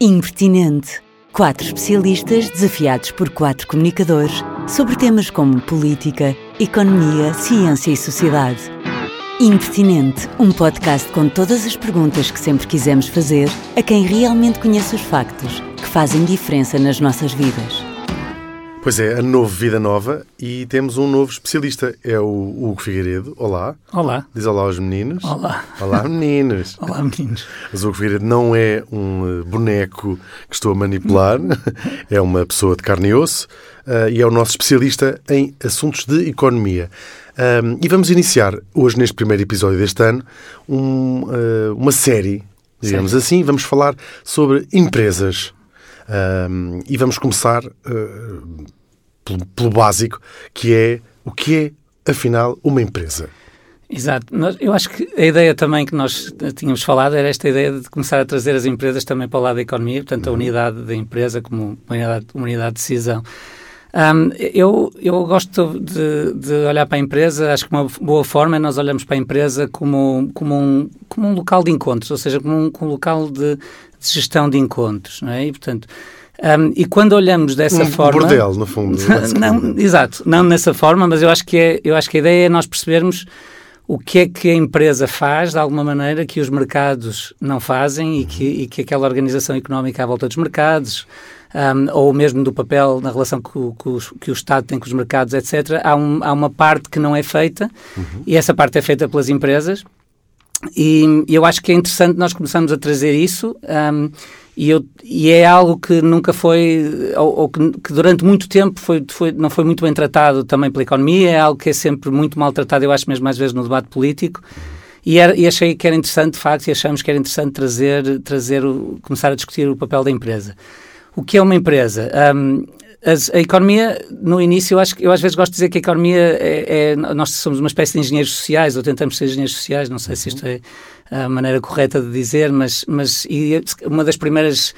Impertinente. Quatro especialistas desafiados por quatro comunicadores sobre temas como política, economia, ciência e sociedade. Impertinente, um podcast com todas as perguntas que sempre quisemos fazer a quem realmente conhece os factos que fazem diferença nas nossas vidas. Pois é, a novo Vida Nova e temos um novo especialista, é o Hugo Figueiredo. Olá. Olá. Diz olá aos meninos. Olá. Olá, meninos. olá, meninos. Mas o Hugo Figueiredo não é um eh, boneco que estou a manipular, é uma pessoa de carne e osso uh, e é o nosso especialista em assuntos de economia. Um, e vamos iniciar hoje, neste primeiro episódio deste ano, um, uh, uma série, digamos Sim. assim. Vamos falar sobre empresas. Um, e vamos começar uh, pelo, pelo, básico, que é o que é, afinal, uma empresa. Exato. Eu acho que a ideia também que nós tínhamos falado era esta ideia de começar a trazer as empresas também para o lado da economia, portanto, a uhum. unidade da empresa como unidade, unidade de decisão. Um, eu, eu gosto de, de, olhar para a empresa, acho que uma boa forma é nós olharmos para a empresa como, como, um, como um local de encontros, ou seja, como um, como um local de, de gestão de encontros, não é? E, portanto, um, e quando olhamos dessa um forma... bordel, no fundo. não, exato, não dessa forma, mas eu acho, que é, eu acho que a ideia é nós percebermos o que é que a empresa faz, de alguma maneira, que os mercados não fazem e que, e que aquela organização económica à volta dos mercados, um, ou mesmo do papel na relação que o, que, o, que o, Estado tem com os mercados, etc., há, há uma parte que não é feita uhum. e essa parte é feita pelas empresas. E eu acho que é interessante nós começarmos a trazer isso um, e, eu, e, é algo que nunca foi, ou, ou que, que, durante muito tempo foi, foi, não foi muito bem tratado também pela economia, é algo que é sempre muito maltratado, eu acho mesmo às vezes no debate político. E, era, e achei que era interessante, de facto, e achamos que era interessante trazer, trazer o, começar a discutir o papel da empresa. O que é uma empresa? Um, a, a, economia, no início, eu, acho, eu às vezes gosto de dizer que a economia é, é, Nós somos uma espécie de engenheiros sociais, ou tentamos ser engenheiros sociais, não sei uhum. se isto é a maneira correta de dizer, mas, mas uma das primeiras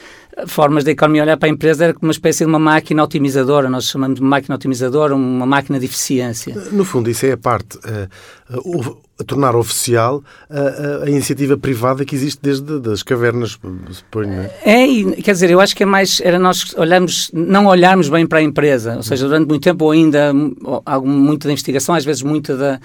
formas da economia olhar para a empresa era como uma espécie de uma máquina otimizadora, nós chamamos de máquina otimizadora, uma máquina de eficiência. No fundo, isso é a parte, uh, uh, a tornar oficial a, a, iniciativa privada que existe desde as cavernas, suponho, não é? É, quer dizer, eu acho que é mais, era nós olharmos, não olharmos bem para a empresa, ou seja, durante muito tempo ou ainda, algum, muita da investigação, às vezes muita da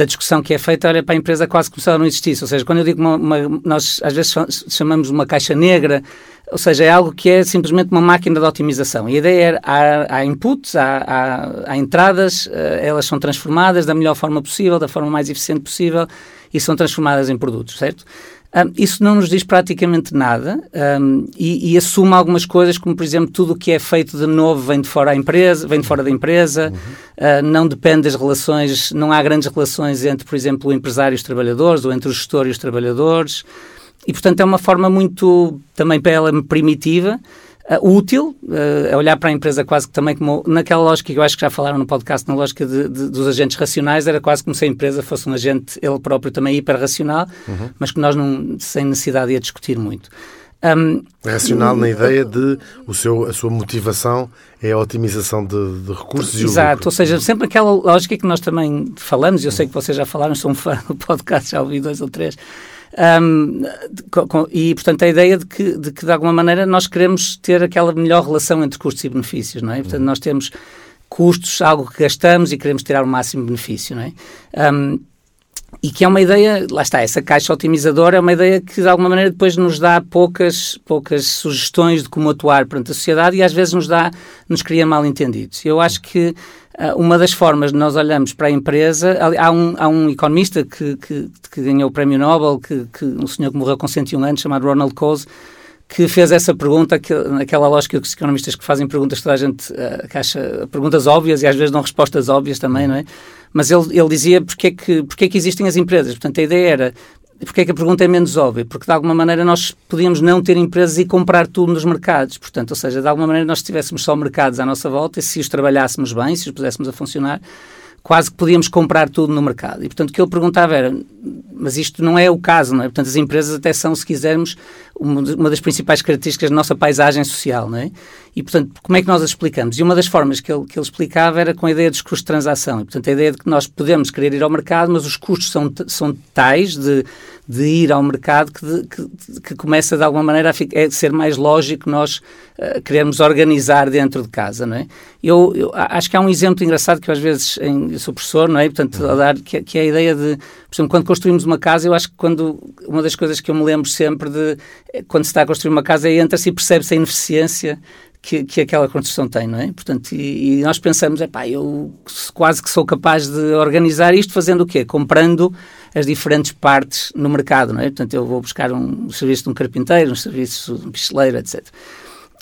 da discussão que é feita, olha para a empresa quase como se ela não existisse. Ou seja, quando eu digo uma, uma, nós às vezes chamamos uma caixa negra, ou seja, é algo que é simplesmente uma máquina de otimização. E a ideia é, há, há inputs, há, há, há entradas, uh, elas são transformadas da melhor forma possível, da forma mais eficiente possível e são transformadas em produtos, certo? Um, isso não nos diz praticamente nada um, e, e, assume algumas coisas, como por exemplo tudo o que é feito de novo vem de fora da empresa, vem de fora da empresa, uhum. uh, não depende das relações, não há grandes relações entre, por exemplo, o empresário e os trabalhadores ou entre o gestor e os trabalhadores e portanto é uma forma muito também para ela primitiva uh, útil, uh, olhar para a empresa quase que também como naquela lógica que eu acho que já falaram no podcast, na lógica de, de, dos agentes racionais, era quase como se a empresa fosse um agente, ele próprio também hiper-racional, uhum. mas que nós não, sem necessidade ia discutir muito. Um, racional na ideia de o seu, a sua motivação é a otimização de, de recursos exato, e Exato, ou seja, sempre aquela lógica que nós também falamos, e eu sei que vocês já falaram, sou um fã do podcast, já ouvi dois ou três, um, com, e, portanto, a ideia de que, de que, de alguma maneira, nós queremos ter aquela melhor relação entre custos e benefícios, não é? Portanto, nós temos custos, algo que gastamos e queremos tirar o máximo benefício, não é? Um, e que é uma ideia, lá está, essa caixa otimizadora é uma ideia que de alguma maneira depois nos dá poucas, poucas sugestões de como atuar perante a sociedade e às vezes nos dá, nos cria mal entendidos. Eu acho que uma das formas de nós olharmos para a empresa, há um, há um economista que, que, que ganhou o prémio Nobel, que, que um senhor que morreu com 101 anos, chamado Ronald Coase, que fez essa pergunta, que, naquela lógica que os economistas que fazem perguntas, toda a gente uh, acha perguntas óbvias e às vezes dão respostas óbvias também, não é? Mas ele, ele dizia porque é, que, porque é que existem as empresas. Portanto, a ideia era porque é que a pergunta é menos óbvia? Porque de alguma maneira nós podíamos não ter empresas e comprar tudo nos mercados. Portanto, ou seja, de alguma maneira nós tivéssemos só mercados à nossa volta e se os trabalhássemos bem, se os puséssemos a funcionar, quase que podíamos comprar tudo no mercado. E, portanto, o que ele perguntava era, mas isto não é o caso, não é? Portanto, as empresas até são, se quisermos, uma das principais características da nossa paisagem social, não é? E, portanto, como é que nós as explicamos? E uma das formas que ele, que ele explicava era com a ideia dos custos de transação. E, portanto, a ideia de que nós podemos querer ir ao mercado, mas os custos são, são tais de, de ir ao mercado que, de, que, que, começa de alguma maneira a ficar, é ser mais lógico nós uh, queremos organizar dentro de casa, não é? Eu, eu, acho que há um exemplo engraçado que eu às vezes em, eu sou professor, não é? Portanto, a dar, que, que, é a ideia de, por exemplo, quando construímos uma casa, eu acho que quando, uma das coisas que eu me lembro sempre de, é quando se está a construir uma casa, é entra-se e percebe-se a ineficiência que, que aquela construção tem, não é? Portanto, e, e nós pensamos, é pá, eu quase que sou capaz de organizar isto fazendo o quê? Comprando as diferentes partes no mercado, não é? Portanto, eu vou buscar um, um serviço de um carpinteiro, um serviço de um picheleiro, etc.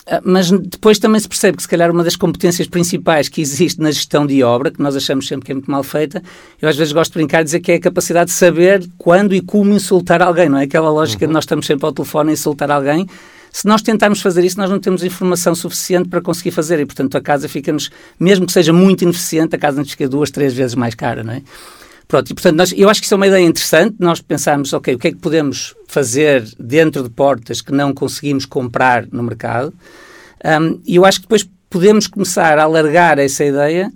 Ah, mas depois também se percebe que, se calhar, uma das competências principais que existe na gestão de obra, que nós achamos sempre que é muito mal feita, eu às vezes gosto de brincar e dizer que é a capacidade de saber quando e como insultar alguém, não é? Aquela lógica uhum. de nós estamos sempre ao telefone a insultar alguém se nós tentarmos fazer isso, nós não temos informação suficiente para conseguir fazer e, portanto, a casa fica-nos, mesmo que seja muito ineficiente, a casa nos fica duas, três vezes mais cara, não é? Pronto, e portanto, nós, eu acho que isso é uma ideia interessante, nós pensarmos, ok, o que é que podemos fazer dentro de portas que não conseguimos comprar no mercado, um, e eu acho que depois podemos começar a alargar essa ideia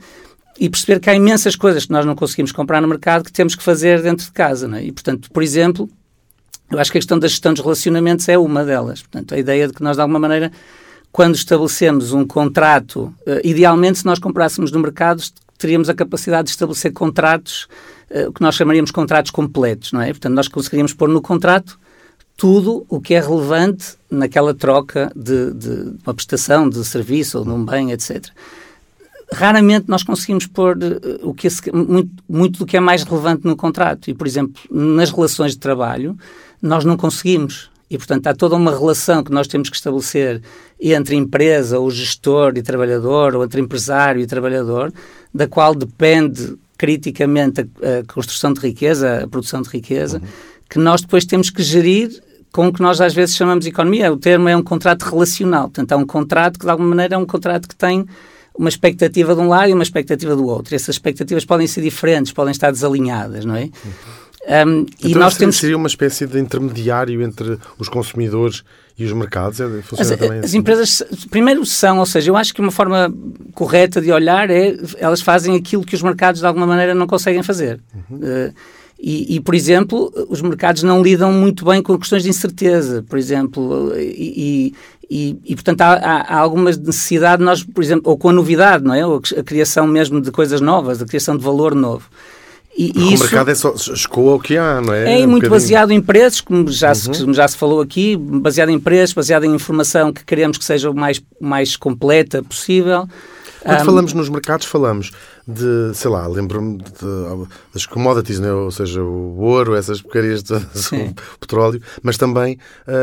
e perceber que há imensas coisas que nós não conseguimos comprar no mercado que temos que fazer dentro de casa, não é? E, portanto, por exemplo, eu acho que a questão da gestão dos relacionamentos é uma delas. Portanto, a ideia de que nós, de alguma maneira, quando estabelecemos um contrato, uh, idealmente, se nós comprássemos no mercado, teríamos a capacidade de estabelecer contratos, uh, o que nós chamaríamos contratos completos, não é? Portanto, nós conseguiríamos pôr no contrato tudo o que é relevante naquela troca de, de uma prestação de serviço ou de um bem, etc. Raramente nós conseguimos pôr uh, o que é, muito, muito do que é mais relevante no contrato. E, por exemplo, nas relações de trabalho, nós não conseguimos. E, portanto, há toda uma relação que nós temos que estabelecer entre empresa, ou gestor e trabalhador, ou entre empresário e trabalhador, da qual depende criticamente a, a construção de riqueza, a produção de riqueza, uhum. que nós depois temos que gerir com o que nós às vezes chamamos de economia. O termo é um contrato relacional. Portanto, é um contrato que, de alguma maneira, é um contrato que tem uma expectativa de um lado e uma expectativa do outro. E essas expectativas podem ser diferentes, podem estar desalinhadas, não é? Uhum. Um, então, e nós temos... seria uma espécie de intermediário entre os consumidores e os mercados? É, funciona as, também as assim? empresas, primeiro são, ou seja, eu acho que uma forma correta de olhar é elas fazem aquilo que os mercados de alguma maneira não conseguem fazer. Uhum. Uh, e, e, por exemplo, os mercados não lidam muito bem com questões de incerteza, por exemplo, e, e, e portanto há, há, alguma necessidade, nós, por exemplo, ou com a novidade, não é? Ou a criação mesmo de coisas novas, a criação de valor novo. E, e isso, o mercado é só escoa o que há, não é? É um muito baseado em preços, como já, uhum. se, como já se falou aqui, baseado em preços, baseado em informação que queremos que seja o mais, mais completa possível. Quando um, falamos nos mercados, falamos de, sei lá, lembro-me das commodities, né? ou seja, o ouro, essas porcarias, o petróleo, mas também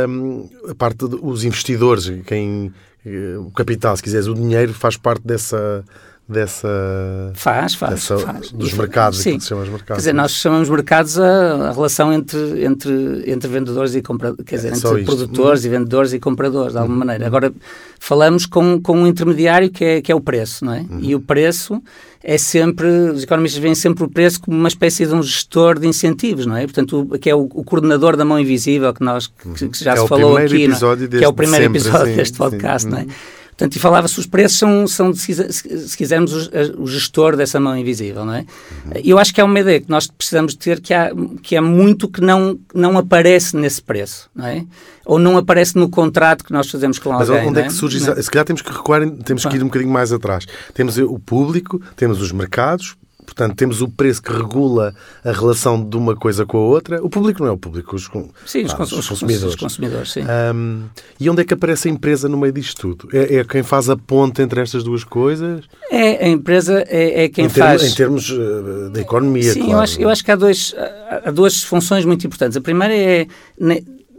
um, a parte dos investidores, quem, eh, o capital, se quiseres, o dinheiro faz parte dessa dessa. Faz, faz. Dessa, faz. Dos mercados, sim. que se chama mercados. Quer dizer, nós chamamos mercados a, a, relação entre, entre, entre vendedores e compradores, quer dizer, é, entre produtores hum. e vendedores e compradores, de alguma hum. maneira. Agora, falamos com, com um intermediário que é, que é o preço, não é? Hum. E o preço é sempre, os economistas veem sempre o preço como uma espécie de um gestor de incentivos, não é? Portanto, o, que é o, o coordenador da mão invisível que nós que, que já que se é falou aqui, não? que é o primeiro sempre, episódio sim, deste podcast, sim. não é? Portanto, e falava-se os preços são, são se, se quisermos, o, o, gestor dessa mão invisível, não é? Uhum. Eu acho que é uma ideia que nós precisamos ter que há, que há muito que não, não aparece nesse preço, não é? Ou não aparece no contrato que nós fazemos com alguém. Mas onde é? é que surge? Não. Se calhar temos que recuar, temos que ir um bocadinho mais atrás. Temos o público, temos os mercados, Portanto, temos o preço que regula a relação de uma coisa com a outra. O público não é o público, os, sim, os, os consumidores. Os consumidores sim. Um, e onde é que aparece a empresa no meio disto tudo? É, é, quem faz a ponte entre estas duas coisas? É, a empresa é, é quem em faz... em termos uh, de economia, sim, claro. eu acho, eu acho que há, dois, há duas funções muito importantes. A primeira é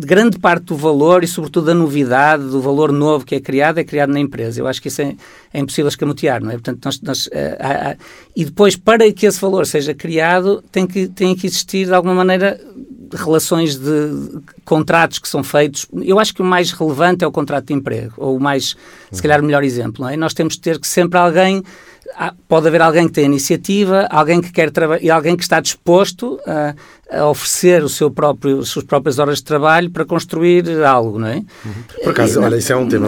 grande parte do valor e, sobretudo, da novidade, do valor novo que é criado, é criado na empresa. Eu acho que isso é, é impossível escamotear, não é? Portanto, nós, nós, uh, há, há, e depois, para que esse valor seja criado, tem que, tem que existir, de alguma maneira, relações de contratos que são feitos. Eu acho que o mais relevante é o contrato de emprego, ou o mais, se calhar, o melhor exemplo, não é? Nós temos de ter que sempre alguém pode haver alguém que tem iniciativa, alguém que quer trabalhar e alguém que está disposto a, a, oferecer o seu próprio, as suas próprias horas de trabalho para construir algo, não é? Uhum. Por acaso, e, olha, isso é um tema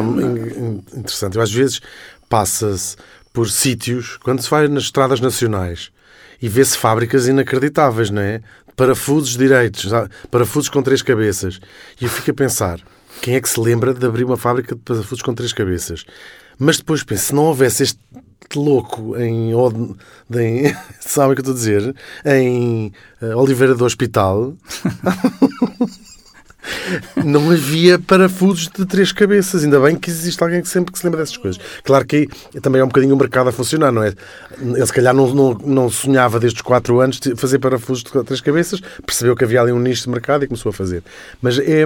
interessante. Eu, às vezes passa-se por sítios, quando se vai nas estradas nacionais, e vê-se fábricas inacreditáveis, não é? Parafusos direitos, parafusos com três cabeças. E eu fico a pensar, quem é que se lembra de abrir uma fábrica de parafusos com três cabeças? Mas depois penso, se não houvesse este louco em, sabe o que eu estou a dizer? Em uh, Oliveira do Hospital. não havia parafusos de três cabeças. Ainda bem que existe alguém que sempre que se lembra dessas coisas. Claro que aí também é um bocadinho o mercado a funcionar, não é? Ele se calhar não, não, não sonhava desde os quatro anos de fazer parafusos de três cabeças, percebeu que havia ali um nicho de mercado e começou a fazer. Mas é,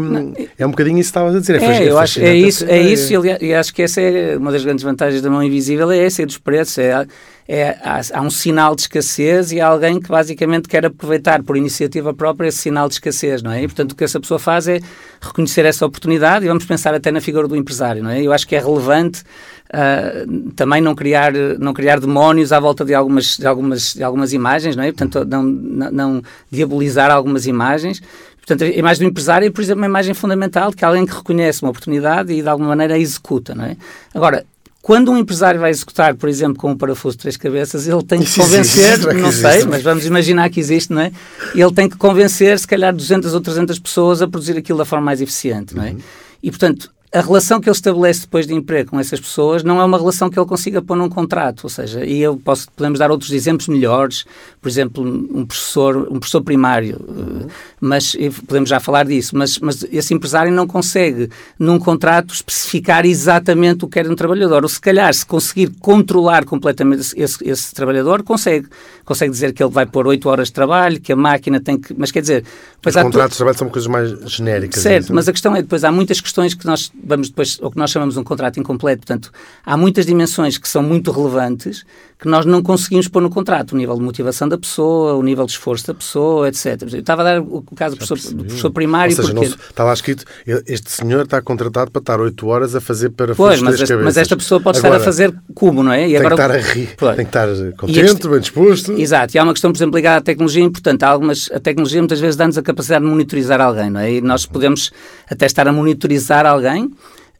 é um bocadinho isso que estavas a dizer. É, é, eu acho, é isso, é isso e, acho que essa é uma das grandes vantagens da mão invisível, é essa, é dos preços, é é, há, há, um sinal de escassez e há alguém que basicamente quer aproveitar por iniciativa própria esse sinal de escassez, não é? E, portanto, o que essa pessoa faz é reconhecer essa oportunidade e vamos pensar até na figura do empresário, não é? Eu acho que é relevante uh, também não criar, não criar demónios à volta de algumas, de algumas, de algumas imagens, não é? Portanto, não, não, não diabolizar algumas imagens. Portanto, a imagem do empresário é, por exemplo, uma imagem fundamental que alguém que reconhece uma oportunidade e de alguma maneira a executa, não é? Agora, quando um empresário vai executar, por exemplo, com um parafuso de três cabeças, ele tem que Isso convencer, existe, não sei, existe. mas vamos imaginar que existe, não é? Ele tem que convencer, se calhar, 200 ou 300 pessoas a produzir aquilo da forma mais eficiente, não é? Uhum. E, portanto, a relação que ele estabelece depois de emprego com essas pessoas não é uma relação que ele consiga pôr num contrato, ou seja, e eu posso, podemos dar outros exemplos melhores, por exemplo, um professor, um professor primário, uhum. mas podemos já falar disso, mas, mas esse empresário não consegue num contrato especificar exatamente o que quer um trabalhador, ou se calhar se conseguir controlar completamente esse, esse trabalhador, consegue, consegue dizer que ele vai pôr 8 horas de trabalho, que a máquina tem que, mas quer dizer... Os contratos de trabalho são coisas mais genéricas. Certo, mas a questão é depois, há muitas questões que nós vamos depois, o que nós chamamos de um contrato incompleto. Portanto, há muitas dimensões que são muito relevantes que nós não conseguimos pôr no contrato. O nível de motivação da pessoa, o nível de esforço da pessoa, etc. Eu estava a dar o caso do professor, do professor, primário. Ou seja, porque... não, está lá escrito, este senhor está contratado para estar 8 horas a fazer para Pois, mas, esta, mas esta pessoa pode agora, estar a fazer cubo, não é? E tem agora... que estar a rir, pois. tem que estar contente, este... bem disposto. Exato, e há uma questão, por exemplo, ligada à tecnologia importante. Há algumas, a tecnologia muitas vezes dá-nos a capacidade de monitorizar alguém, não é? E nós podemos até estar a monitorizar alguém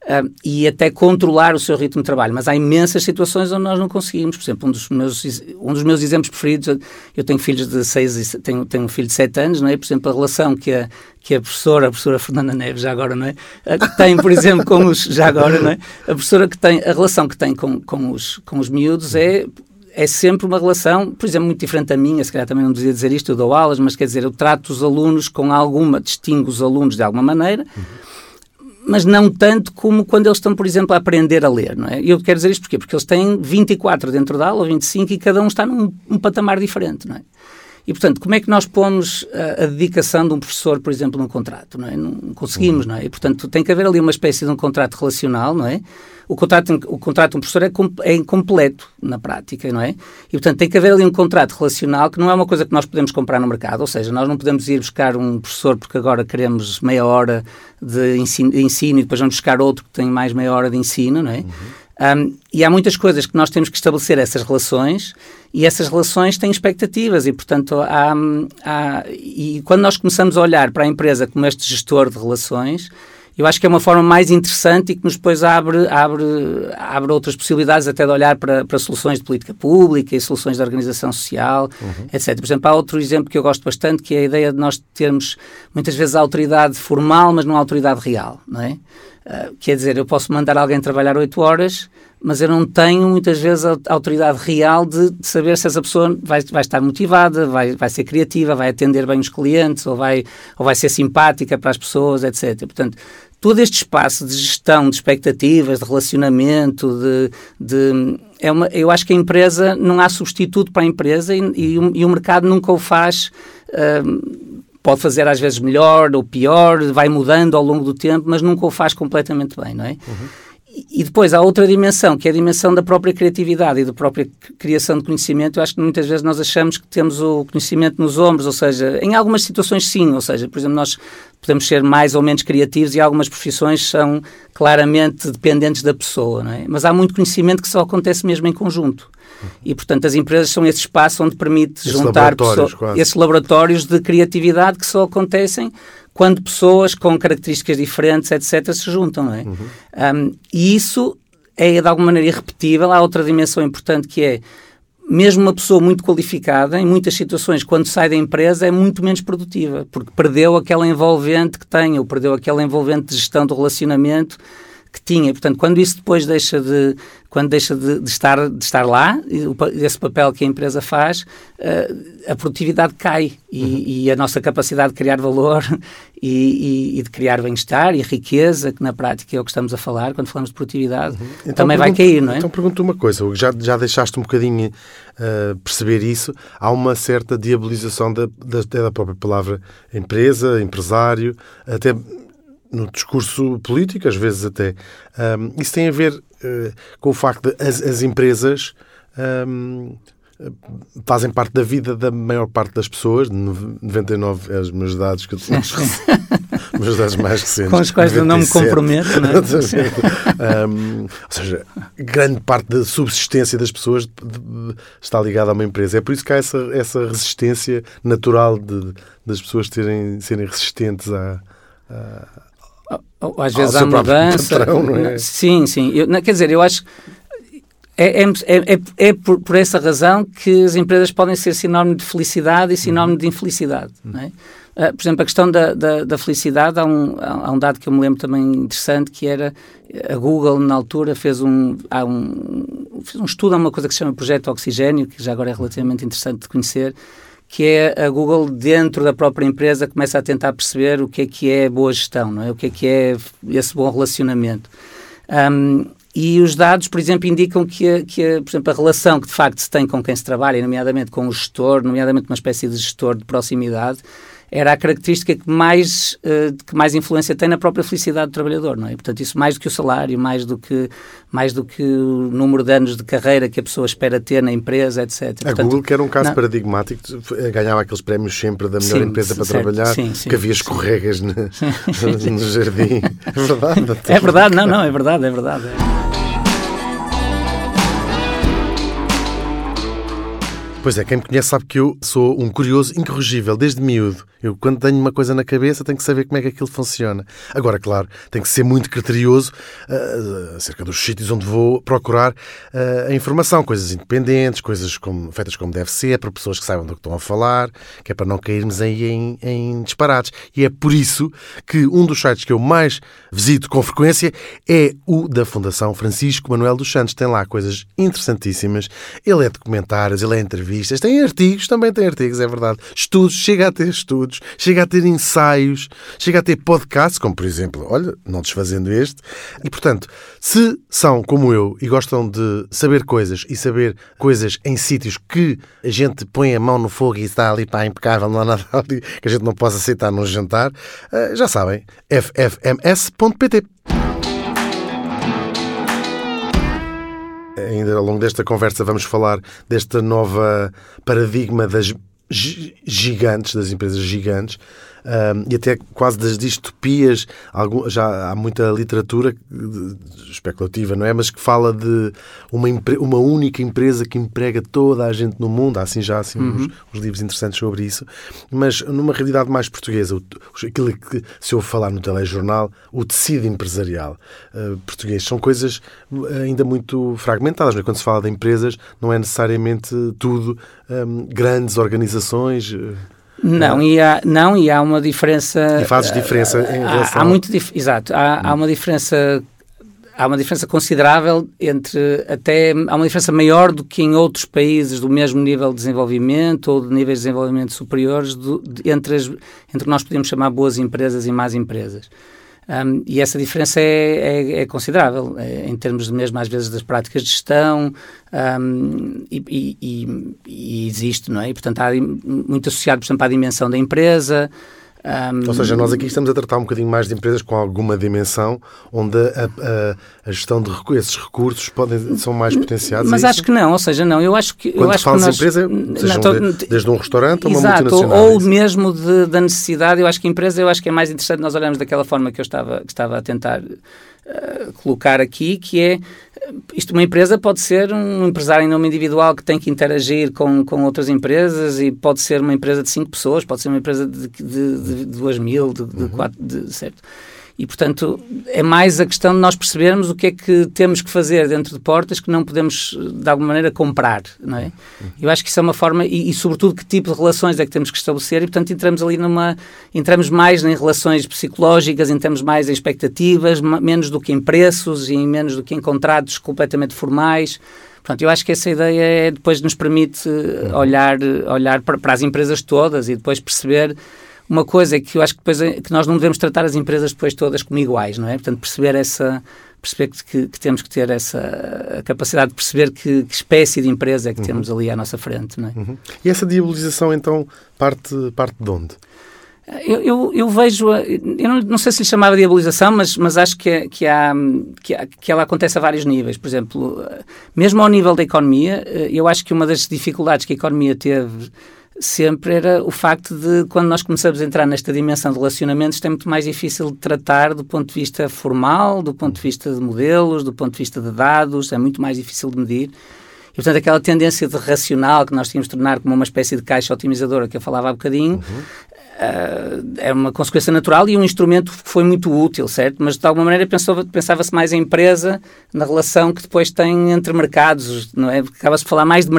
uh, e até controlar o seu ritmo de trabalho. Mas há imensas situações onde nós não conseguimos. Por exemplo, um dos meus, um dos meus exemplos preferidos, eu tenho filhos de seis e tenho, tenho um filho de sete anos, não é? Por exemplo, a relação que a, que a professora, a professora Fernanda Neves, já agora, não é? Que tem, por exemplo, com os, já agora, não é? A professora que tem, a relação que tem com, com, os, com os miúdos é é sempre uma relação, por exemplo, muito diferente da minha, se calhar também não devia dizer isto, eu dou aulas, mas quer dizer, eu trato os alunos com alguma, distingo os alunos de alguma maneira, uhum mas não tanto como quando eles estão, por exemplo, a aprender a ler, não é? E eu quero dizer isto porquê? Porque eles têm 24 dentro da aula, ou 25, e cada um está num um patamar diferente, não é? E, portanto, como é que nós pomos a, a, dedicação de um professor, por exemplo, num contrato? Não, é? não conseguimos, não é? E, portanto, tem que haver ali uma espécie de um contrato relacional, não é? O contrato, o contrato de um professor é, é incompleto na prática, não é? E, portanto, tem que haver ali um contrato relacional que não é uma coisa que nós podemos comprar no mercado, ou seja, nós não podemos ir buscar um professor porque agora queremos meia hora de ensino, de ensino e depois vamos buscar outro que tem mais meia hora de ensino, não é? Uhum. Um, e há muitas coisas que nós temos que estabelecer essas relações e essas relações têm expectativas e, portanto, há, há, e quando nós começamos a olhar para a empresa como este gestor de relações, eu acho que é uma forma mais interessante e que nos depois abre, abre, abre outras possibilidades até de olhar para, para soluções de política pública e soluções de organização social, uhum. etc. Por exemplo, há outro exemplo que eu gosto bastante, que é a ideia de nós termos muitas vezes a autoridade formal, mas não a autoridade real, não é? Uh, quer dizer, eu posso mandar alguém trabalhar oito horas, mas eu não tenho muitas vezes a autoridade real de, de, saber se essa pessoa vai, vai estar motivada, vai, vai ser criativa, vai atender bem os clientes, ou vai, ou vai ser simpática para as pessoas, etc. Portanto, todo este espaço de gestão de expectativas, de relacionamento, de, de é uma, eu acho que a empresa não há substituto para a empresa e, e, o, e o, mercado nunca o faz. Uh, pode fazer às vezes melhor ou pior, vai mudando ao longo do tempo, mas nunca o faz completamente bem, não é? Uhum. E depois há outra dimensão, que é a dimensão da própria criatividade e da própria criação de conhecimento. Eu acho que muitas vezes nós achamos que temos o conhecimento nos ombros, ou seja, em algumas situações sim, ou seja, por exemplo, nós podemos ser mais ou menos criativos e algumas profissões são claramente dependentes da pessoa, não é? Mas há muito conhecimento que só acontece mesmo em conjunto. E, portanto, as empresas são esse espaço onde permite esses juntar laboratórios, esses laboratórios de criatividade que só acontecem quando pessoas com características diferentes, etc., se juntam, não é? Uhum. Um, e isso é, de alguma maneira, irrepetível. Há outra dimensão importante que é mesmo uma pessoa muito qualificada, em muitas situações, quando sai da empresa, é muito menos produtiva, porque perdeu aquela envolvente que tem, ou perdeu aquela envolvente de gestão do relacionamento que tinha. Portanto, quando isso depois deixa de, quando deixa de, de estar, de estar lá, esse papel que a empresa faz, uh, a produtividade cai e, uhum. e, a nossa capacidade de criar valor e, e, e de criar bem-estar e riqueza, que na prática é o que estamos a falar quando falamos de produtividade, uhum. então, também vai cair, não é? Então pergunto uma coisa, já, já deixaste um bocadinho uh, perceber isso, há uma certa diabolização da, da, da própria palavra empresa, empresário, até no discurso político, às vezes até. Um, isso tem a ver uh, com o facto de as, as empresas um, fazem parte da vida da maior parte das pessoas, 99 é os meus dados que eu tenho, meus dados mais recentes. Com os quais 97. eu não me comprometo, não é? um, ou seja, grande parte da subsistência das pessoas está ligada a uma empresa. É por isso que há essa, essa resistência natural de, das pessoas terem, serem resistentes a às vezes há mudança. Patrão, é? Sim, sim. Eu, não, quer dizer, eu acho é, é, é, é por, por, essa razão que as empresas podem ser sinónimo de felicidade e sinónimo uhum. de infelicidade. Não é? Uh, por exemplo, a questão da, da, da, felicidade, há um, há um dado que eu me lembro também interessante, que era a Google, na altura, fez um, há um, fez um estudo, há uma coisa que se chama Projeto Oxigênio, que já agora é relativamente interessante de conhecer, que é a Google dentro da própria empresa começa a tentar perceber o que é que é boa gestão, não é? O que é que é esse bom relacionamento. Um, e os dados, por exemplo, indicam que, que por exemplo, a relação que de facto se tem com quem se trabalha, nomeadamente com o gestor, nomeadamente uma espécie de gestor de proximidade, era a característica que mais, uh, que mais influência tem na própria felicidade do trabalhador, não é? Portanto, isso mais do que o salário, mais do que, mais do que o número de anos de carreira que a pessoa espera ter na empresa, etc. A Portanto, Google, que era um caso não... paradigmático, ganhava aqueles prémios sempre da melhor sim, empresa para certo, trabalhar, sim, sim, que havia escorregas no, no jardim. É verdade. É verdade, não, não, é verdade, é verdade. É. Pois é, quem me conhece sabe que eu sou um curioso incorrigível, desde miúdo. Eu, quando tenho uma coisa na cabeça, tenho que saber como é que aquilo funciona. Agora, claro, tenho que ser muito criterioso uh, acerca dos sítios onde vou procurar uh, a informação. Coisas independentes, coisas como, feitas como deve ser, para pessoas que saibam do que estão a falar, que é para não cairmos aí em, em disparates. E é por isso que um dos sites que eu mais visito com frequência é o da Fundação Francisco Manuel dos Santos. Tem lá coisas interessantíssimas. Ele é documentários, ele é entrevistas, tem artigos, também tem artigos, é verdade. Estudos, chega a ter estudos chega a ter ensaios, chega a ter podcasts, como por exemplo, olha, não desfazendo este. E portanto, se são como eu e gostam de saber coisas e saber coisas em sítios que a gente põe a mão no fogo e está ali para impecável, não há nada ali que a gente não possa aceitar num jantar, eh, já sabem, ffms.pt. Ainda ao longo desta conversa vamos falar desta nova paradigma das gigantes, das empresas gigantes, um, e até quase das distopias. Algum, já há muita literatura especulativa, não é? Mas que fala de uma, uma única empresa que emprega toda a gente no mundo. Há assim já assim, uhum. uns, uns, livros interessantes sobre isso. Mas numa realidade mais portuguesa, aquilo que se ouve falar no telejornal, o tecido empresarial uh, português, são coisas ainda muito fragmentadas. Não é? Quando se fala de empresas, não é necessariamente tudo um, grandes organizações. Uh, não, e há, não, e há uma diferença. E fazes diferença em relação. Há, há muito, exato, há, há uma diferença há uma diferença considerável entre até há uma diferença maior do que em outros países do mesmo nível de desenvolvimento ou de níveis de desenvolvimento superiores do, de, entre as, entre o que nós podemos chamar boas empresas e más empresas. Um, e essa diferença é, é, é considerável, é, em termos mesmo, às vezes, das práticas de gestão, um, e, e, e, existe, não é? E, portanto, há muito associado, por exemplo, à dimensão da empresa, um... Ou seja, nós aqui estamos a tratar um bocadinho mais de empresas com alguma dimensão, onde a, a, a gestão de esses recursos podem, são mais potenciados. Mas acho que não, ou seja, não. Eu acho que. Quando eu acho falas que nós... empresa, seja não, de, desde um restaurante a uma Exato, multinacional. Ou, ou mesmo de, da necessidade, eu acho que a empresa, eu acho que é mais interessante nós olharmos daquela forma que eu estava, que estava a tentar uh, colocar aqui, que é isto, uma empresa pode ser um empresário em nome individual que tem que interagir com, com outras empresas e pode ser uma empresa de cinco pessoas, pode ser uma empresa de, de, de duas mil, de, de, uhum. quatro, de, certo? E, portanto, é mais a questão de nós percebermos o que é que temos que fazer dentro de portas que não podemos, de alguma maneira, comprar, não é? Eu acho que isso é uma forma, e, e, sobretudo que tipo de relações é que temos que estabelecer, e, portanto, entramos ali numa, entramos mais em relações psicológicas, entramos mais em expectativas, menos do que em preços e menos do que em contratos completamente formais. Portanto, eu acho que essa ideia é, depois nos permite olhar, olhar para, para as empresas todas e depois perceber uma coisa é que eu acho que depois é, que nós não devemos tratar as empresas depois todas como iguais, não é? Portanto, perceber essa perceber que, que temos que ter essa capacidade de perceber que, que espécie de empresa é que uhum. temos ali à nossa frente, não é? Uhum. E essa diabolização então parte parte de onde? Eu, eu, eu, vejo, eu não, não, sei se lhe chamava diabolização, mas, mas acho que, é, que, há, que, há, que ela acontece a vários níveis. Por exemplo, mesmo ao nível da economia, eu acho que uma das dificuldades que a economia teve sempre era o facto de, quando nós começamos a entrar nesta dimensão de relacionamentos, é muito mais difícil de tratar do ponto de vista formal, do ponto de vista de modelos, do ponto de vista de dados, é muito mais difícil de medir. E, portanto, aquela tendência de racional que nós tínhamos de tornar como uma espécie de caixa otimizadora que eu falava há bocadinho, uhum uh, é uma consequência natural e um instrumento que foi muito útil, certo? Mas de alguma maneira pensava-se mais a empresa na relação que depois tem entre mercados, não é? Acaba-se de falar mais de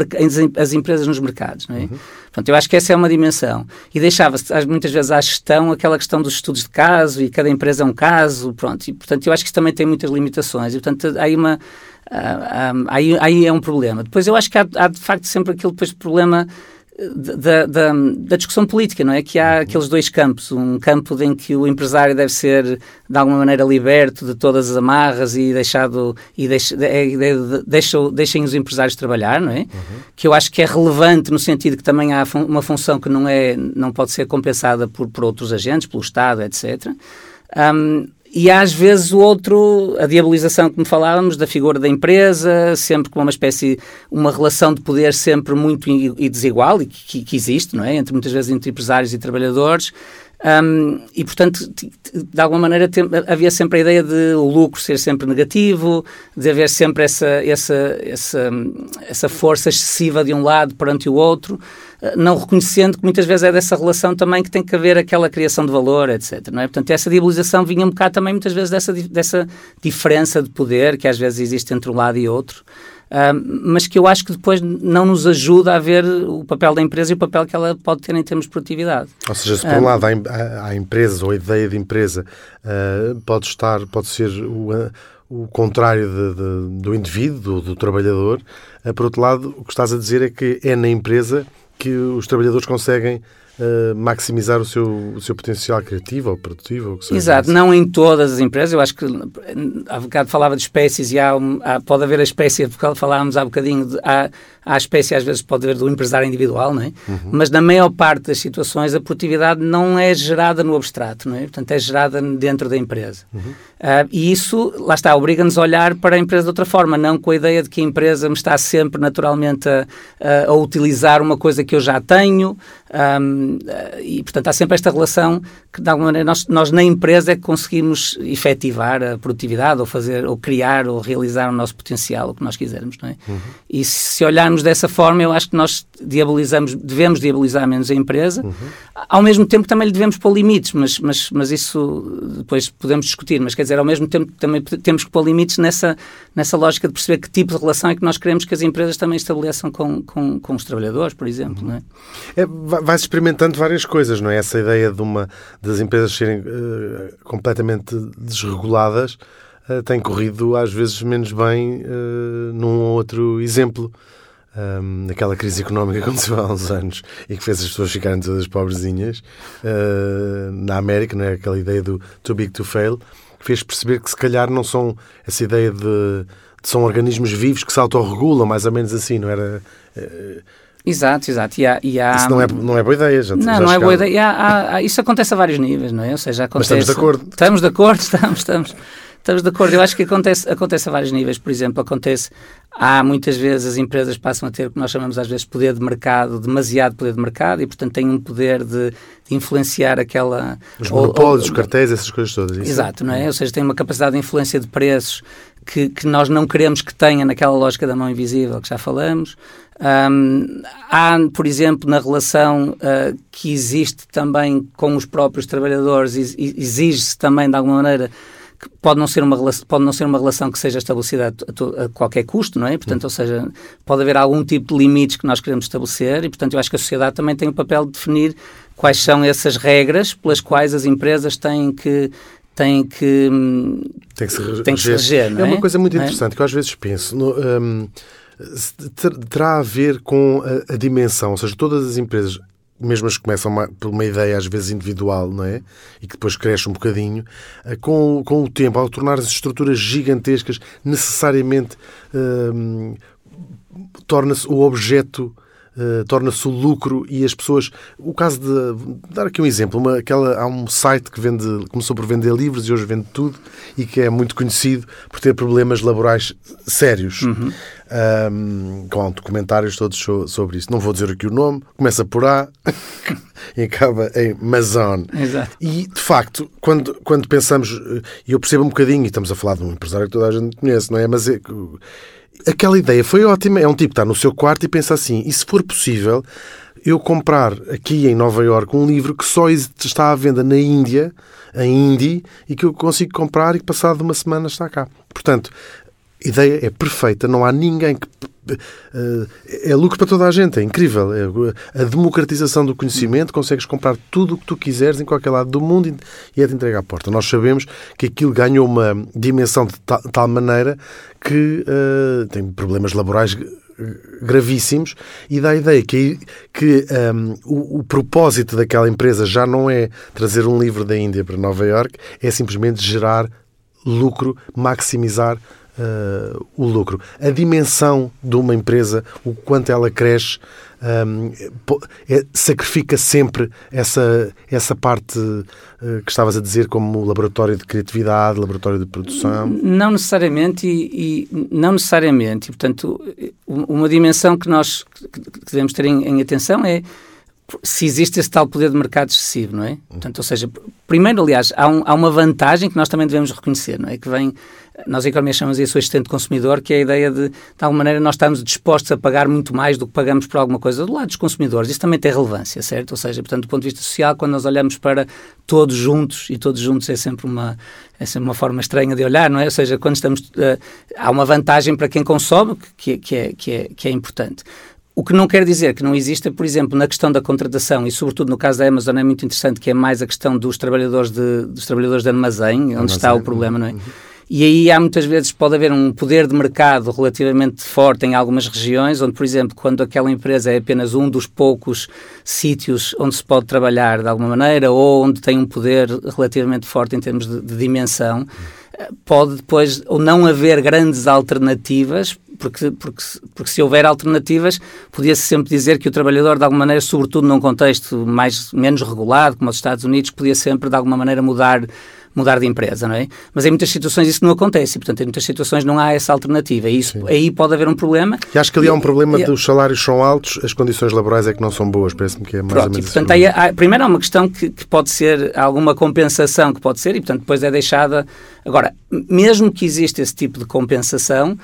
as empresas nos mercados, não é? Uhum. Portanto, eu acho que essa é uma dimensão. E deixava-se muitas vezes à gestão aquela questão dos estudos de caso e cada empresa é um caso, pronto. E, portanto, eu acho que isso também tem muitas limitações. E, portanto, há aí uma... Ah, ah, aí, aí é um problema. Depois eu acho que há, há de facto sempre aquele depois problema da, da, da, discussão política, não é? Que há aqueles dois campos. Um campo em que o empresário deve ser, de alguma maneira, liberto de todas as amarras e deixado e deixa, deixa, deixem os empresários trabalhar, não é? Uhum. Que eu acho que é relevante no sentido que também há uma função que não, é, não pode ser compensada por, por outros agentes, pelo Estado, etc. Um, e às vezes o outro, a diabolização que me falávamos da figura da empresa, sempre com uma espécie, uma relação de poder sempre muito e desigual, e que, que existe, não é? Entre muitas vezes entre empresários e trabalhadores, um, e, portanto, de alguma maneira tem, havia sempre a ideia de o lucro ser sempre negativo, de haver sempre essa, essa, essa, essa força excessiva de um lado perante o outro, não reconhecendo que muitas vezes é dessa relação também que tem que haver aquela criação de valor, etc. Não é? Portanto, essa diabolização vinha um bocado também muitas vezes dessa, dessa diferença de poder que às vezes existe entre um lado e outro. Uh, mas que eu acho que depois não nos ajuda a ver o papel da empresa e o papel que ela pode ter em termos de produtividade. Ou seja, se por um lado há, há empresa ou a ideia de empresa uh, pode estar, pode ser o, o contrário de, de, do indivíduo, do, do trabalhador, uh, por outro lado, o que estás a dizer é que é na empresa que os trabalhadores conseguem uh, maximizar o seu, o seu potencial criativo ou produtivo. Ou que seja Exato, não em todas as empresas. Eu acho que há bocado falava de espécies e há, há pode haver a espécie, porque falávamos há bocadinho, de, há, há a espécie às vezes pode haver do empresário individual, não é? Uhum. Mas na maior parte das situações a produtividade não é gerada no abstrato, não é? Portanto, é gerada dentro da empresa. Uhum. Uh, e isso, lá está, obriga-nos a olhar para a empresa de outra forma, não com a ideia de que a empresa me está sempre naturalmente a, a, a utilizar uma coisa que eu já tenho, um, e, portanto, há sempre esta relação que, de alguma maneira, nós, nós na empresa é que conseguimos efetivar a produtividade ou fazer, ou criar, ou realizar o nosso potencial, o que nós quisermos, não é? Uhum. E se olharmos dessa forma, eu acho que nós diabolizamos, devemos diabolizar menos a empresa. Uhum. Ao mesmo tempo, também lhe devemos pôr limites, mas, mas, mas isso depois podemos discutir. Mas, quer dizer, ao mesmo tempo, também temos que pôr limites nessa, nessa lógica de perceber que tipo de relação é que nós queremos que as empresas também estabeleçam com, com, com os trabalhadores, por exemplo, uhum. não é? é vai-se experimentando várias coisas, não é? Essa ideia de uma, das empresas serem uh, completamente desreguladas uh, tem corrido às vezes menos bem uh, num outro exemplo. Um, naquela crise económica que aconteceu há uns anos e que fez as pessoas ficarem todas pobrezinhas na América, não é? aquela ideia do too big to fail, fez perceber que se calhar não são essa ideia de, de são organismos vivos que se autorregulam, mais ou menos assim, não era? Exato, exato. E há, e há... Isso não é, não é boa ideia, já Não, já não é boa ideia. Há, há, isso acontece a vários níveis, não é? Ou seja, acontece... Mas estamos de acordo. Estamos de acordo, estamos, estamos. Estamos de acordo. Eu acho que acontece, acontece a vários níveis. Por exemplo, acontece, há muitas vezes as empresas passam a ter o que nós chamamos às vezes poder de mercado, demasiado poder de mercado, e portanto têm um poder de, de influenciar aquela... Os monopólios, os cartéis, essas coisas todas. Isso. Exato, não é? Ou seja, têm uma capacidade de influência de preços que, que, nós não queremos que tenha naquela lógica da mão invisível que já falamos. Um, há, por exemplo, na relação uh, que existe também com os próprios trabalhadores, exige-se também, de alguma maneira, que pode não ser uma pode não ser uma relação que seja estabelecida a, a qualquer custo, não é? Portanto, ou seja, pode haver algum tipo de limites que nós queremos estabelecer e, portanto, eu acho que a sociedade também tem o papel de definir quais são essas regras pelas quais as empresas têm que têm que, tem que se, tem que se reger. é? é? uma coisa muito é? interessante é? que eu às vezes penso. No, um, terá a ver com a, a, dimensão, ou seja, todas as empresas, mesmo as que começam por uma ideia às vezes individual, não é? E que depois cresce um bocadinho, eh, com, com o tempo, ao tornar as estruturas gigantescas, necessariamente um, torna-se o objeto Uh, torna-se o lucro e as pessoas. O caso de. Dar aqui um exemplo. Uma, aquela, há um site que vende, começou por vender livros e hoje vende tudo e que é muito conhecido por ter problemas laborais sérios. Uhum. Um, com documentários todos sobre isso. Não vou dizer aqui o nome, começa por A e acaba em Amazon. Exato. E, de facto, quando, quando pensamos, e eu percebo um bocadinho, e estamos a falar de um empresário que toda a gente conhece, não é? Mas é, aquela ideia foi ótima. É um tipo que está no seu quarto e pensa assim: e se for possível, eu comprar aqui em Nova Iorque um livro que só está à venda na Índia, em Indie, e que eu consigo comprar e que passado uma semana está cá. Portanto, a ideia é perfeita, não há ninguém que. É lucro para toda a gente, é incrível. É a democratização do conhecimento, consegues comprar tudo o que tu quiseres em qualquer lado do mundo e é-te entregue à porta. Nós sabemos que aquilo ganhou uma dimensão de tal maneira que uh, tem problemas laborais gravíssimos e dá a ideia que, que um, o, o, propósito daquela empresa já não é trazer um livro da Índia para Nova York, é simplesmente gerar lucro, maximizar uh, o lucro. A dimensão de uma empresa, o quanto ela cresce, um, é, sacrifica sempre essa, essa parte uh, que estavas a dizer como laboratório de criatividade, laboratório de produção? Não necessariamente e, e não necessariamente. E, portanto, uma dimensão que nós que devemos ter em, em atenção é se existe esse tal poder de mercado excessivo, não é? Portanto, ou seja, primeiro, aliás, há, um, há, uma vantagem que nós também devemos reconhecer, não é? Que vem, nós em economia chamamos isso o assistente consumidor, que é a ideia de, de alguma maneira, nós estamos dispostos a pagar muito mais do que pagamos por alguma coisa do lado dos consumidores. Isso também tem relevância, certo? Ou seja, portanto, do ponto de vista social, quando nós olhamos para todos juntos, e todos juntos é sempre uma, é sempre uma forma estranha de olhar, não é? Ou seja, quando estamos, uh, há uma vantagem para quem consome que, que, é, que, é, que é importante. O que não quer dizer que não exista, por exemplo, na questão da contratação, e sobretudo no caso da Amazon é muito interessante, que é mais a questão dos trabalhadores de, dos trabalhadores de armazém, onde armazém. está o problema, não é? Uhum. E aí há muitas vezes pode haver um poder de mercado relativamente forte em algumas regiões, onde, por exemplo, quando aquela empresa é apenas um dos poucos sítios onde se pode trabalhar de alguma maneira, ou onde tem um poder relativamente forte em termos de, de dimensão, pode depois ou não haver grandes alternativas, porque, porque, porque se houver alternativas, podia-se sempre dizer que o trabalhador, de alguma maneira, sobretudo num contexto mais, menos regulado, como os Estados Unidos, podia sempre, de alguma maneira, mudar mudar de empresa, não é? Mas em muitas situações isso não acontece, portanto, em muitas situações não há essa alternativa. E isso, aí pode haver um problema. E acho que ali há um problema e, de os salários são altos, as condições laborais é que não são boas, parece-me que é mais pronto, ou menos. E, portanto, aí há, primeiro há uma questão que, que pode ser alguma compensação que pode ser, e portanto depois é deixada. Agora, mesmo que exista esse tipo de compensação,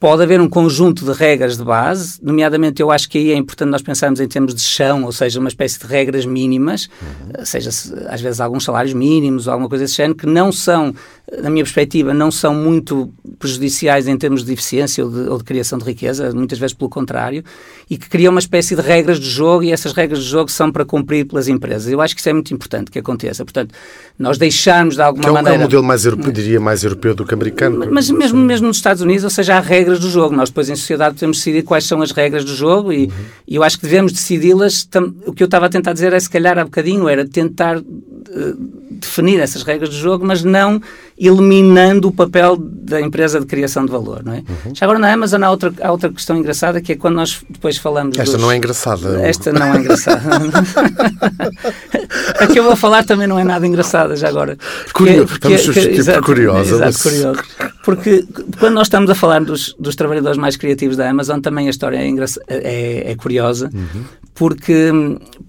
Pode haver um conjunto de regras de base, nomeadamente eu acho que aí é importante nós pensarmos em termos de chão, ou seja, uma espécie de regras mínimas, uhum. seja às vezes alguns salários mínimos ou alguma coisa desse género, que não são na minha perspectiva, não são muito prejudiciais em termos de eficiência ou de, ou de, criação de riqueza, muitas vezes pelo contrário, e que criam uma espécie de regras de jogo e essas regras de jogo são para cumprir pelas empresas. Eu acho que isso é muito importante que aconteça. Portanto, nós deixarmos de alguma que é um, maneira... É um modelo mais europeu, diria, mais europeu do que americano. Mas mesmo, mesmo nos Estados Unidos, ou seja, há regras do jogo. Nós depois em sociedade podemos decidir quais são as regras do jogo e, uhum. e eu acho que devemos decidi-las. O que eu estava a tentar dizer é, se calhar, há bocadinho, era tentar... Uh, definir essas regras do jogo, mas não eliminando o papel da empresa de criação de valor, não é? Uhum. Já agora na Amazon há outra, há outra questão engraçada que é quando nós depois falamos Esta dos... não é engraçada. Esta não é engraçada. a que eu vou falar também não é nada engraçada já agora. Porque, porque, Estamos que, exato, curiosa. Exato, curioso. Porque quando nós estamos a falar dos, dos trabalhadores mais criativos da Amazon, também a história é, é, é curiosa, uhum. porque,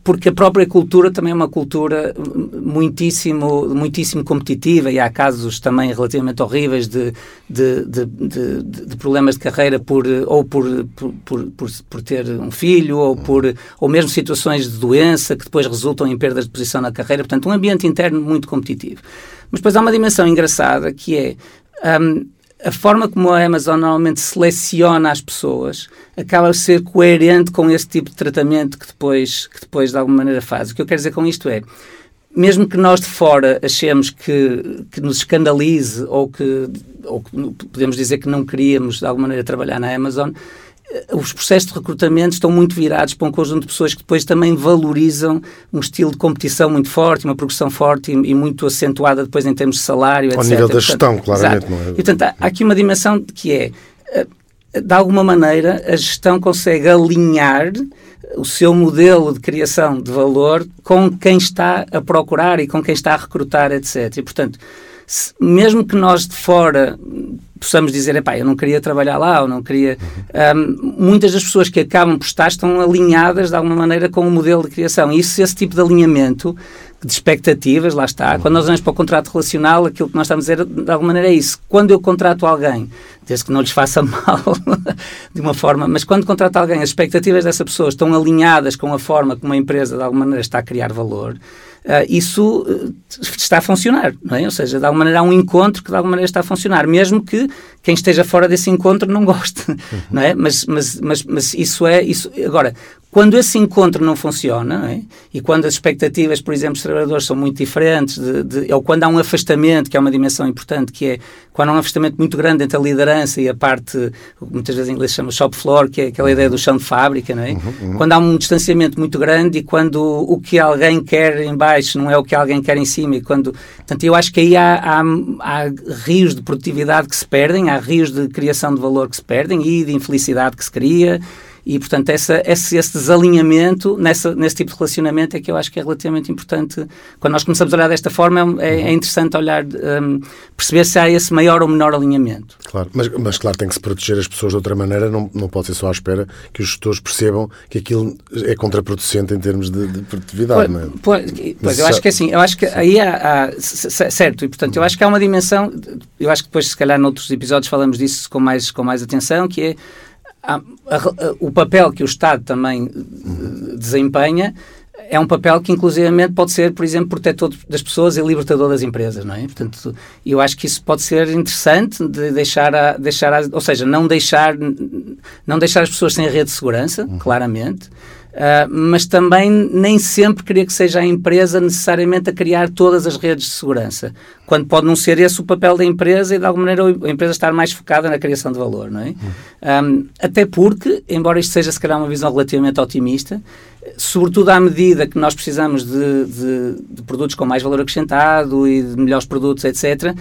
porque a própria cultura também é uma cultura muitíssimo, muitíssimo competitiva e há casos também relativamente horríveis de, de, de, de, de problemas de carreira por, ou por, por, por, por, ter um filho ou, por, ou mesmo situações de doença que depois resultam em perdas de posição na carreira. Portanto, um ambiente interno muito competitivo. Mas depois há uma dimensão engraçada que é um, a forma como a Amazon normalmente seleciona as pessoas acaba a ser coerente com esse tipo de tratamento que depois, que depois de alguma maneira faz. O que eu quero dizer com isto é, mesmo que nós de fora achemos que, que nos escandalize ou que, ou que podemos dizer que não queríamos de alguma maneira trabalhar na Amazon, os processos de recrutamento estão muito virados para um conjunto de pessoas que depois também valorizam um estilo de competição muito forte, uma progressão forte e, e muito acentuada depois em termos de salário, Ao etc. nível da gestão, claramente. Não é? E, portanto, há, há aqui uma dimensão que é, eh, de alguma maneira, a gestão consegue alinhar o seu modelo de criação de valor com quem está a procurar e com quem está a recrutar, etc. E, portanto, se, mesmo que nós de fora possamos dizer, epá, eu não queria trabalhar lá, ou não queria... Um, muitas das pessoas que acabam por estar estão alinhadas de alguma maneira com o modelo de criação. E isso, esse tipo de alinhamento de expectativas, lá está. Quando nós olhamos para o contrato relacional, aquilo que nós estamos a dizer, de alguma maneira, é isso. Quando eu contrato alguém, desde que não lhes faça mal, de uma forma, mas quando contrato alguém, as expectativas dessa pessoa estão alinhadas com a forma como a empresa, de alguma maneira, está a criar valor, isso uh, está a funcionar, não é? Ou seja, de alguma maneira há um encontro que de alguma maneira está a funcionar, mesmo que quem esteja fora desse encontro não goste, não é? Mas, mas, mas, mas isso é, isso, agora, quando esse encontro não funciona, não é? e quando as expectativas, por exemplo, dos trabalhadores são muito diferentes, de, de, ou quando há um afastamento, que é uma dimensão importante, que é quando há um afastamento muito grande entre a liderança e a parte, muitas vezes em inglês se chama shop floor, que é aquela ideia do chão de fábrica, não é? Uhum, uhum. Quando há um distanciamento muito grande e quando o que alguém quer em baixo não é o que alguém quer em cima, e quando, portanto, eu acho que aí há, há, há rios de produtividade que se perdem, há rios de criação de valor que se perdem e de infelicidade que se cria. E, portanto, essa, esse, esse desalinhamento nessa, nesse tipo de relacionamento é que eu acho que é relativamente importante. Quando nós começamos a olhar desta forma, é, é interessante olhar, um, perceber se há esse maior ou menor alinhamento. Claro, mas, mas claro, tem que se proteger as pessoas de outra maneira, não, não pode ser só à espera que os gestores percebam que aquilo é contraproducente em termos de, de produtividade, pois, não é? Pois, pois eu acho que é assim, eu acho que aí há, há, certo, e portanto eu acho que há uma dimensão, eu acho que depois se calhar noutros episódios falamos disso com mais, com mais atenção, que é a, a, o papel que o Estado também uh, desempenha é um papel que, inclusivamente, pode ser, por exemplo, protetor das pessoas e libertador das empresas, não é? Portanto, eu acho que isso pode ser interessante de deixar, a, deixar a, ou seja, não deixar, não deixar as pessoas sem rede de segurança, uhum. claramente, Uh, mas também nem sempre queria que seja a empresa necessariamente a criar todas as redes de segurança, quando pode não ser esse o papel da empresa e de alguma maneira a empresa estar mais focada na criação de valor, não é? Uhum. Um, até porque, embora isto seja se calhar uma visão relativamente otimista, sobretudo à medida que nós precisamos de, de, de produtos com mais valor acrescentado e de melhores produtos, etc.,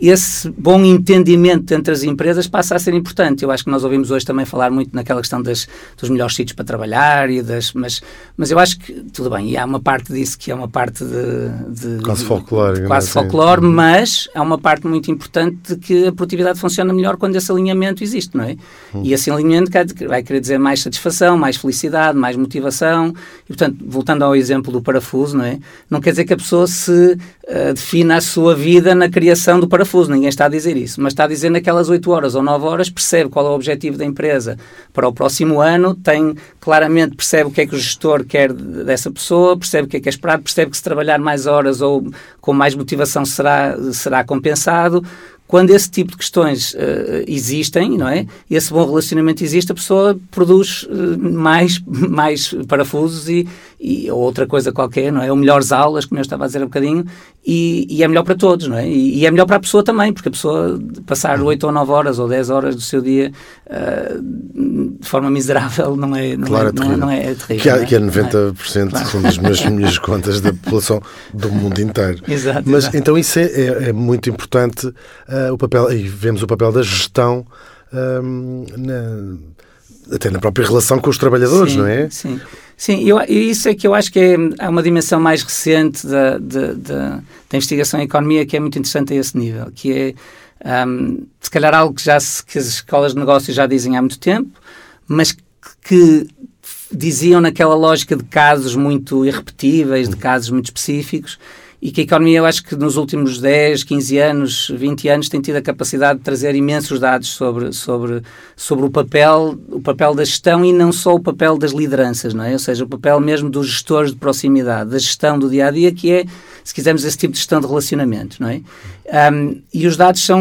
esse bom entendimento entre as empresas passa a ser importante. Eu acho que nós ouvimos hoje também falar muito naquela questão das, dos melhores sítios para trabalhar, e das, mas, mas eu acho que, tudo bem, e há uma parte disso que é uma parte de... de quase folclore. Quase assim. folclore, uhum. mas há uma parte muito importante de que a produtividade funciona melhor quando esse alinhamento existe, não é? Uhum. E esse alinhamento vai querer dizer mais satisfação, mais felicidade, mais motivação, e portanto, voltando ao exemplo do parafuso, não é? Não quer dizer que a pessoa se uh, defina a sua vida na criação do parafuso, parafuso, ninguém está a dizer isso, mas está a dizer naquelas 8 horas ou 9 horas, percebe qual é o objetivo da empresa para o próximo ano, tem claramente, percebe o que é que o gestor quer dessa pessoa, percebe o que é que é esperado, percebe que se trabalhar mais horas ou com mais motivação será, será compensado, quando esse tipo de questões uh, existem, não é? Esse bom relacionamento existe, a pessoa produz uh, mais, mais parafusos e, e, ou outra coisa qualquer, não é? Ou melhores aulas, como eu estava a dizer há um bocadinho, e, e é melhor para todos, não é? E, e, é melhor para a pessoa também, porque a pessoa passar 8 ou 9 horas ou 10 horas do seu dia uh, de forma miserável não é, não claro, é, não, é, não é, é terrível. Que, é, que é 90%, é? Claro. segundo as minhas, minhas contas, da população do mundo inteiro. Exato, Mas exato. então isso é, é, é muito importante, uh, o papel, e vemos o papel da gestão um, na, até na própria relação com os trabalhadores, sim, não é? Sim. Sim, eu, isso é que eu acho que é, é uma dimensão mais recente da, da, da, investigação em economia que é muito interessante a esse nível, que é um, se calhar algo que, já se, que as escolas de negócios já dizem há muito tempo, mas que diziam naquela lógica de casos muito irrepetíveis, de casos muito específicos, e que a economia, eu acho que nos últimos 10, 15 anos, 20 anos, tem tido a capacidade de trazer imensos dados sobre, sobre, sobre o papel o papel da gestão e não só o papel das lideranças, não é? Ou seja, o papel mesmo dos gestores de proximidade, da gestão do dia a dia, que é, se quisermos, esse tipo de gestão de relacionamento, não é? Um, e os dados são,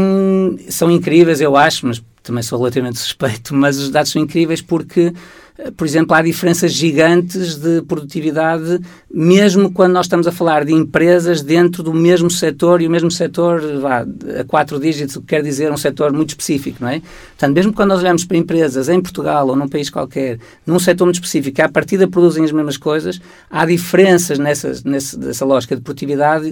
são incríveis, eu acho, mas também sou relativamente suspeito, mas os dados são incríveis porque por exemplo, há diferenças gigantes de produtividade, mesmo quando nós estamos a falar de empresas dentro do mesmo setor, e o mesmo setor vá, a quatro dígitos, o que quer dizer um setor muito específico, não é? Portanto, mesmo quando nós olhamos para empresas em Portugal ou num país qualquer, num setor muito específico, que à partida produzem as mesmas coisas, há diferenças nessas, nessa lógica de produtividade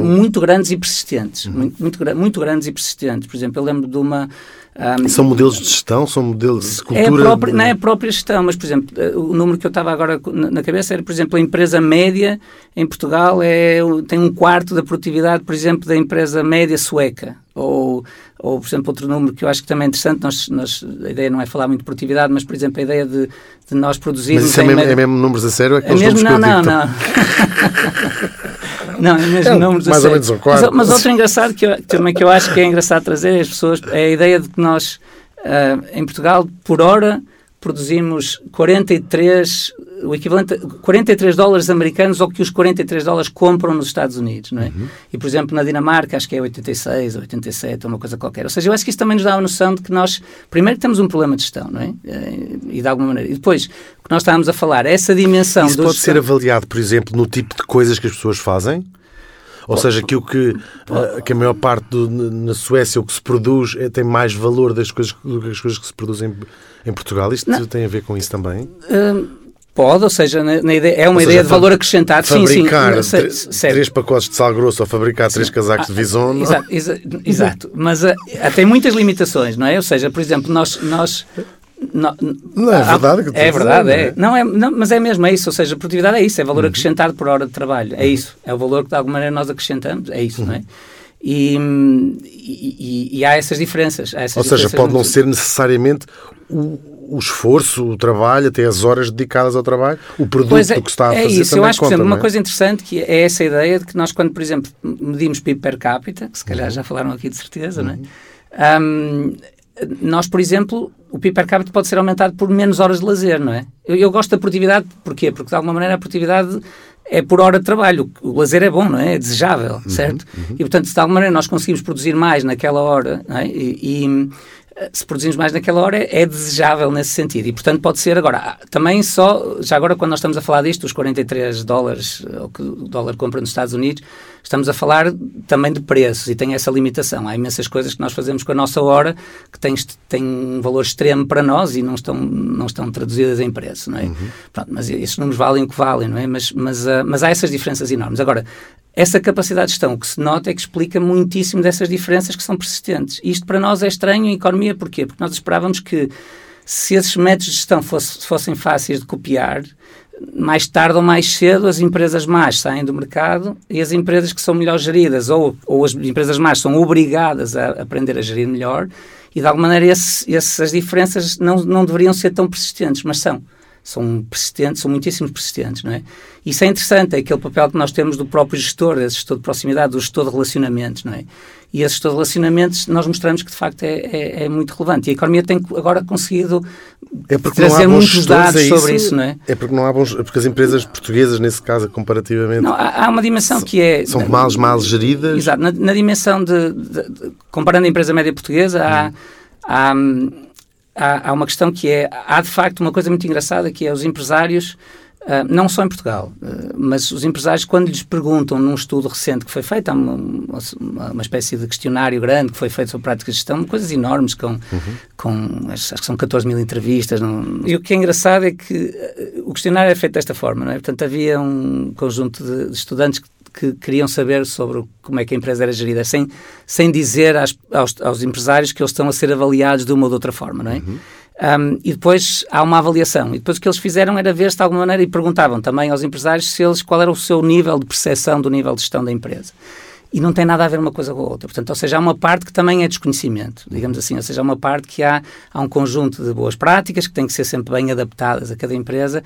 muito grandes e persistentes. Uhum. Muito, muito, muito grandes e persistentes. Por exemplo, eu lembro de uma um, são modelos de gestão? São modelos de cultura? É própria, Não é a própria gestão, mas, por exemplo, eh, o número que eu estava agora na cabeça era, por exemplo, a empresa média em Portugal é, tem um quarto da produtividade, por exemplo, da empresa média sueca. Ou, ou, por exemplo, outro número que eu acho que também é interessante, nós, nós, a ideia não é falar muito de produtividade, mas, por exemplo, a ideia de, de nós produzirmos... Mas isso é mesmo, é mesmo números a sério? É, é mesmo, não, não, não. Não, é mesmo é, números mais ou menos um quarto. Mas, mas outro engraçado que, eu, também que eu acho que é engraçado trazer as pessoas é a ideia de que nós, uh, em Portugal, por hora, produzimos 43, o equivalente a 43 dólares americanos ou que os 43 dólares compram nos Estados Unidos, não é? Uhum. E, por exemplo, na Dinamarca acho que é 86 ou 87 ou uma coisa qualquer. Ou seja, eu acho que isso também nos dá a noção de que nós, primeiro, temos um problema de gestão, não é? Eh, e de alguma maneira. E depois, o que nós estávamos a falar, essa dimensão... Isso pode ser avaliado, por exemplo, no tipo de coisas que as pessoas fazem? Ou seja, que o que, a, que a maior parte do, na Suécia o que se produz é, tem mais valor das coisas, do que as coisas que se produzem em Portugal. Isto tem a ver com isso também? Hum, pode, ou seja, na, na ideia, é uma seja, ideia de valor acrescentado. Fabricar sim, sim, três pacotes de sal grosso ou fabricar sim. três casacos ah, de vison. Exato, exa, exato. mas uh, tem muitas limitações, não é? Ou seja, por exemplo, nós, nós não, não, é verdade que É verdade, é. Não é não, mas é mesmo, é isso. Ou seja, a produtividade é isso, é valor uhum. acrescentado por hora de trabalho. É isso. É o valor que de alguma maneira nós acrescentamos. É isso, uhum. não é? E, e, e, há essas diferenças. Há essas Ou diferenças seja, pode não ser necessariamente o, o, esforço, o trabalho, até as horas dedicadas ao trabalho, o produto é, que está a fazer. É isso, eu acho que, por exemplo, é? uma coisa interessante que é essa ideia de que nós, quando, por exemplo, medimos PIB per capita, que se calhar uhum. já falaram aqui de certeza, uhum. não é? Um, nós, por exemplo, o PIB per capita pode ser aumentado por menos horas de lazer, não é? Eu, eu, gosto da produtividade, porquê? Porque, de alguma maneira, a produtividade é por hora de trabalho. O lazer é bom, não é? É desejável, uhum, certo? Uhum. E, portanto, de alguma maneira nós conseguimos produzir mais naquela hora, não é? e, e se produzimos mais naquela hora, é desejável nesse sentido. E, portanto, pode ser agora. Também só, já agora, quando nós estamos a falar disto, os 43 dólares, o que o dólar compra nos Estados Unidos, estamos a falar também de preços e tem essa limitação. Há imensas coisas que nós fazemos com a nossa hora que têm, têm um valor extremo para nós e não estão, não estão traduzidas em preço, não é? Uhum. Pronto, mas esses números valem o que valem, não é? Mas, mas, uh, mas há essas diferenças enormes. Agora, essa capacidade de gestão, que se nota é que explica muitíssimo dessas diferenças que são persistentes. Isto para nós é estranho em economia, porquê? Porque nós esperávamos que se esses métodos de gestão fosse, fossem fáceis de copiar, mais tarde ou mais cedo as empresas más saem do mercado e as empresas que são melhor geridas ou, ou as empresas más são obrigadas a aprender a gerir melhor e de alguma maneira esse, essas diferenças não, não deveriam ser tão persistentes, mas são são persistentes, são muitíssimo persistentes, não é? Isso é interessante, é aquele papel que nós temos do próprio gestor, esse gestor de proximidade, do gestor de relacionamentos, não é? E esse gestor de relacionamentos, nós mostramos que de facto é, é, é muito relevante. E a economia tem agora conseguido é trazer muitos dados é sobre isso, não é? É porque não há bons, é porque as empresas portuguesas, nesse caso, comparativamente. Não, há, há uma dimensão são, que é. São mal, mal geridas. Exato, na, na dimensão de, de, de, Comparando a empresa média portuguesa, há. Hum. há há, há, uma questão que é, há de facto uma coisa muito engraçada que é os empresários Uh, não só em Portugal, uh, mas os empresários, quando lhes perguntam num estudo recente que foi feito, há uma, uma, uma, espécie de questionário grande que foi feito sobre práticas de gestão, coisas enormes, com, uhum. com acho que são 14 mil entrevistas. Não... E o que é engraçado é que uh, o questionário é feito desta forma, não é? Portanto, havia um conjunto de, de estudantes que que queriam saber sobre como é que a empresa era gerida, sem, sem dizer às, aos, aos, empresários que eles estão a ser avaliados de uma ou de outra forma, não é? Uhum. Um, e depois há uma avaliação. E depois o que eles fizeram era ver se de alguma maneira e perguntavam também aos empresários se eles, qual era o seu nível de percepção do nível de gestão da empresa e não tem nada a ver uma coisa com a outra. Portanto, ou seja, há uma parte que também é desconhecimento, digamos assim, ou seja, há uma parte que há, há um conjunto de boas práticas que têm que ser sempre bem adaptadas a cada empresa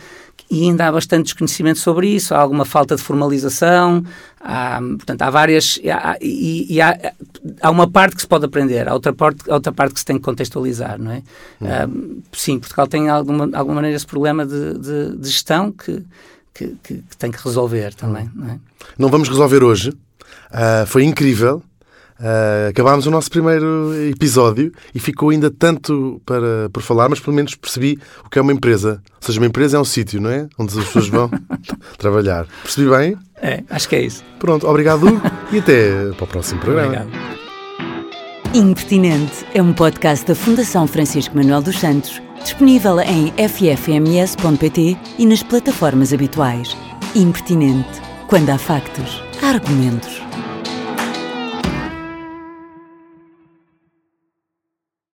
e ainda há bastante desconhecimento sobre isso, há alguma falta de formalização, há, portanto, há várias, há, e, e há, há, uma parte que se pode aprender, há outra parte, outra parte que se tem que contextualizar, não é? Hum. sim, Portugal tem alguma, alguma maneira esse problema de, de, de gestão que, que, que, que, tem que resolver também, hum. não é? Não vamos resolver hoje, Uh, foi incrível. Uh, acabámos o nosso primeiro episódio e ficou ainda tanto para, por falar, mas pelo menos percebi o que é uma empresa. Ou seja, uma empresa é um sítio, não é? Onde as pessoas vão trabalhar. Percebi bem? É, acho que é isso. Pronto, obrigado e até para o próximo programa. Obrigado. Impertinente é um podcast da Fundação Francisco Manuel dos Santos, disponível em ffms.pt e nas plataformas habituais. Impertinente, quando há factos, argumentos.